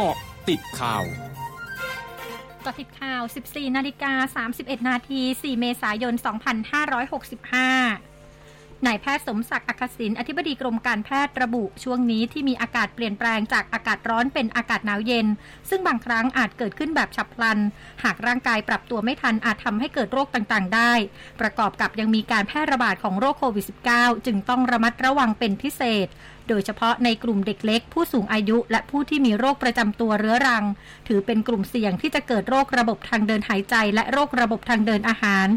เกาะติดข่าวกาะติดข่าว 14 นาฬิกา 31 นาที 4 เมษายน 2565 นายแพทย์สมศักดิ์อักษินอธิบดีกรมการแพทย์ระบุช่วงนี้ที่มีอากาศเปลี่ยนแปลงจากอากาศร้อนเป็นอากาศหนาวเย็น ซึ่งบางครั้งอาจเกิดขึ้นแบบฉับพลัน หากร่างกายปรับตัวไม่ทันอาจทำให้เกิดโรคต่างๆ ได้ ประกอบกับยังมีการแพร่ระบาดของโรคโควิด -19 จึงต้องระมัดระวังเป็นพิเศษ โดยเฉพาะในกลุ่มเด็กเล็ก ผู้สูงอายุ และผู้ที่มีโรคประจำตัวเรื้อรัง ถือเป็นกลุ่มเสี่ยงที่จะเกิดโรคระบบทางเดินหายใจ และโรคระบบทางเดินอาหาร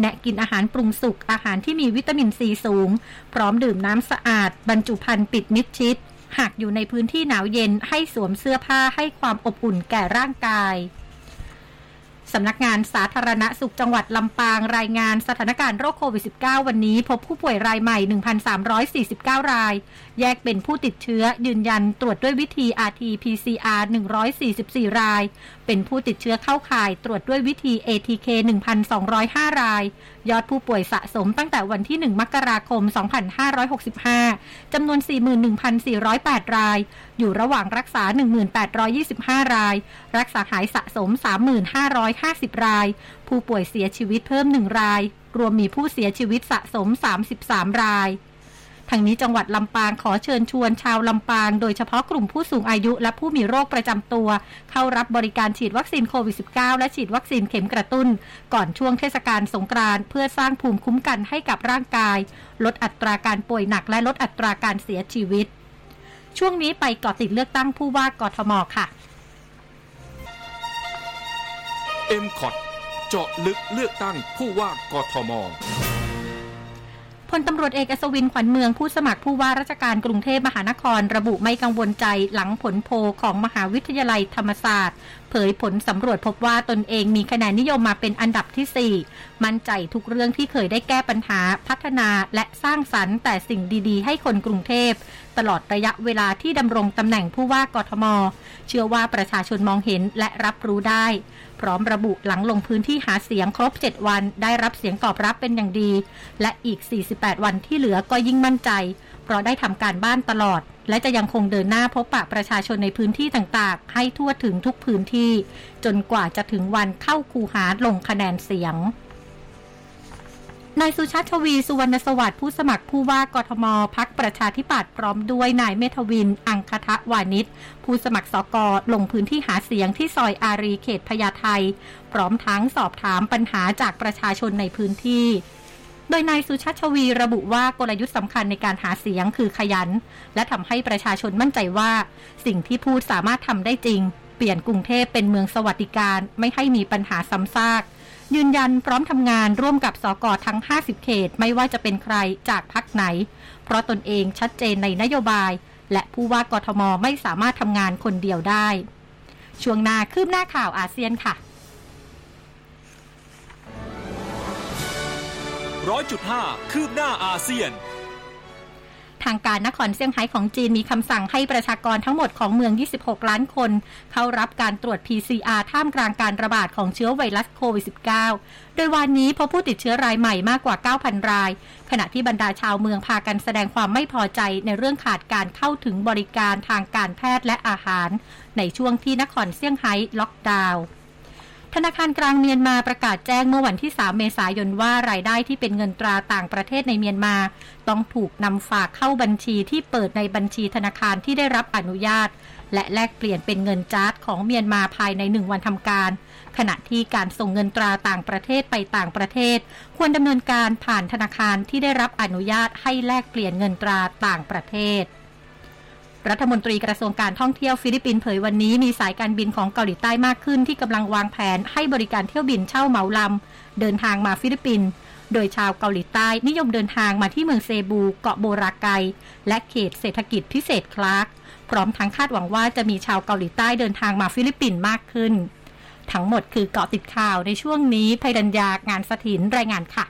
แนะกินอาหารปรุงสุกอาหารที่มีวิตามินซีสูง พร้อมดื่มน้ำสะอาด บรรจุภัณฑ์ปิดมิดชิด หากอยู่ในพื้นที่หนาวเย็นให้สวมเสื้อผ้าให้ความอบอุ่นแก่ร่างกาย สำนักงานสาธารณสุขจังหวัดลำปางรายงานสถานการณ์โรคโควิด -19 วันนี้พบผู้ป่วยรายใหม่ 1,349 ราย แยกเป็นผู้ติดเชื้อยืนยันตรวจด้วยวิธี RT-PCR 144 ราย เป็นผู้ติดเชื้อเข้าข่ายตรวจด้วยวิธี ATK 1,205 ราย ยอดผู้ป่วยสะสมตั้งแต่วันที่ 1 มกราคม 2565 จำนวน 41,408 ราย อยู่ระหว่างรักษา 1,825 ราย รักษาหายสะสม 35,00 3,550 ราย ผู้ป่วยเสียชีวิตเพิ่ม 1 ราย รวมมีผู้เสียชีวิตสะสม 33 รายทางนี้จังหวัดลำปางขอเชิญชวนชาวลำปาง โดยเฉพาะกลุ่มผู้สูงอายุและผู้มีโรคประจำตัว เข้ารับบริการฉีดวัคซีนโควิด -19 และฉีดวัคซีนเข็มกระตุ้น ก่อนช่วงเทศกาลสงกรานต์เพื่อสร้างภูมิคุ้มกันให้กับร่างกาย ลดอัตราการป่วยหนักและลดอัตราการเสียชีวิต ช่วงนี้ไปเกาะติดเลือกตั้งผู้ว่ากทมค่ะ m c o t เจาะลึกเลือกตั้งผู้ว่ากทมพลตำรวจเอกอศวินขวัญเมืองผู้สมัครผู้ว่าราชการกรุงเทพมหานคร ระบุไม่กังวลใจหลังผลโพของมหาวิทยาลัยธรรมศาสตร์ เผยผลสำรวจพบว่าตนเองมีคะแนนนิยมมาเป็นอันดับที่ 4 มั่นใจทุกเรื่องที่เคยได้แก้ปัญหาพัฒนาและสร้างสรรค์แต่สิ่งดีๆ ให้คนกรุงเทพ ตลอดระยะเวลาที่ดำรงตำแหน่งผู้ว่ากทม เชื่อว่าประชาชนมองเห็นและรับรู้ได้ พร้อมระบุหลังลงพื้นที่หาเสียงครบ 7 วัน ได้รับเสียงตอบรับเป็นอย่างดี และอีก 48 วันที่เหลือก็ยิ่งมั่นใจ เพราะได้ทำการบ้านตลอด และจะยังคงเดินหน้าพบปะประชาชนในพื้นที่ต่างๆ ให้ทั่วถึงทุกพื้นที่ จนกว่าจะถึงวันเข้าคูหาลงคะแนนเสียงนายสุชาติชวีสุวรรณสวัสดิ์ผู้สมัครผู้ว่ากทมพักประชาธิปัตย์พร้อมด้วยนายเมธวิน อังคทะวานิชผู้สมัครสกลงพื้นที่หาเสียงที่ซอยอารีเขตพญาไทพร้อมทั้งสอบถามปัญหาจากประชาชนในพื้นที่ โดยนายสุชาติชวีระบุว่ากลยุทธ์สำคัญในการหาเสียงคือขยัน และทำให้ประชาชนมั่นใจว่า สิ่งที่พูดสามารถทำได้จริง เปลี่ยนกรุงเทพเป็นเมืองสวัสดิการ ไม่ให้มีปัญหาซ้ำซากยืนยันพร้อมทำงานร่วมกับสกทั้ง 50 เขต ไม่ว่าจะเป็นใครจากพักไหน เพราะตนเองชัดเจนในนโยบาย และผู้ว่ากทมไม่สามารถทำงานคนเดียวได้ ช่วงหน้าคืบหน้าข่าวอาเซียนค่ะ ร้อยจุดห้าคืบหน้าอาเซียน ทางการนครเซี่ยงไฮ้ของจีนมีคำสั่งให้ประชากรทั้งหมดของเมือง 26 ล้านคน เข้ารับการตรวจ PCR ท่ามกลางการระบาดของเชื้อไวรัสโควิด -19 โดยวันนี้พบผู้ติดเชื้อรายใหม่มากกว่า 9,000 ราย ขณะที่บรรดาชาวเมืองพากันแสดงความไม่พอใจในเรื่องขาดการเข้าถึงบริการทางการแพทย์และอาหาร ในช่วงที่นครเซี่ยงไฮ้ล็อกดาวน์ ธนาคารกลางเมียนมาประกาศแจ้งเมื่อวันที่ 3 เมษายนว่ารายได้ที่เป็นเงินตราต่างประเทศในเมียนมา ต้องถูกนำฝากเข้าบัญชีที่เปิดในบัญชีธนาคารที่ได้รับอนุญาต และแลกเปลี่ยนเป็นเงินจ๊าดของเมียนมาภายในหนึ่งวันทำการ ขณะที่การส่งเงินตราต่างประเทศไปต่างประเทศ ควรดำเนินการผ่านธนาคารที่ได้รับอนุญาตให้แลกเปลี่ยนเงินตราต่างประเทศ รัฐมนตรีกระทรวงการท่องเที่ยวฟิลิปปินส์เผยวันนี้มีสายการบินของเกาหลีใต้มากขึ้นที่กำลังวางแผนให้บริการเที่ยวบินเช่าเหมาลำเดินทางมาฟิลิปปินส์โดยชาวเกาหลีใต้นิยมเดินทางมาที่เมืองเซบู เกาะโบราไก และเขตเศรษฐกิจพิเศษคลาร์กพร้อมทั้งคาดหวังว่าจะมีชาวเกาหลีใต้เดินทางมาฟิลิปปินส์มากขึ้น ทั้งหมดคือเกาะติดข่าวในช่วงนี้ภัยดัญญางานสถินรายงานค่ะ